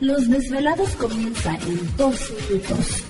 Los desvelados comienza en 2 minutos.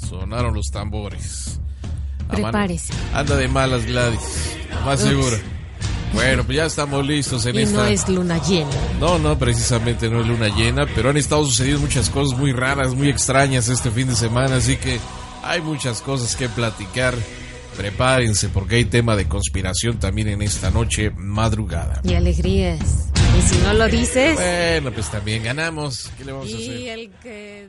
sonaron los tambores. Prepárese. Anda de malas Gladys, más seguro. Bueno, pues ya estamos listos en Y esta. no es luna llena. No, no, precisamente no es luna llena, pero han estado sucediendo muchas cosas muy raras, muy extrañas este fin de semana, así que hay muchas cosas que platicar. Prepárense porque hay tema de conspiración también en esta noche madrugada. Y alegrías. Y si no lo dices. Bueno, pues también ganamos. ¿Qué le vamos a Y hacer? el que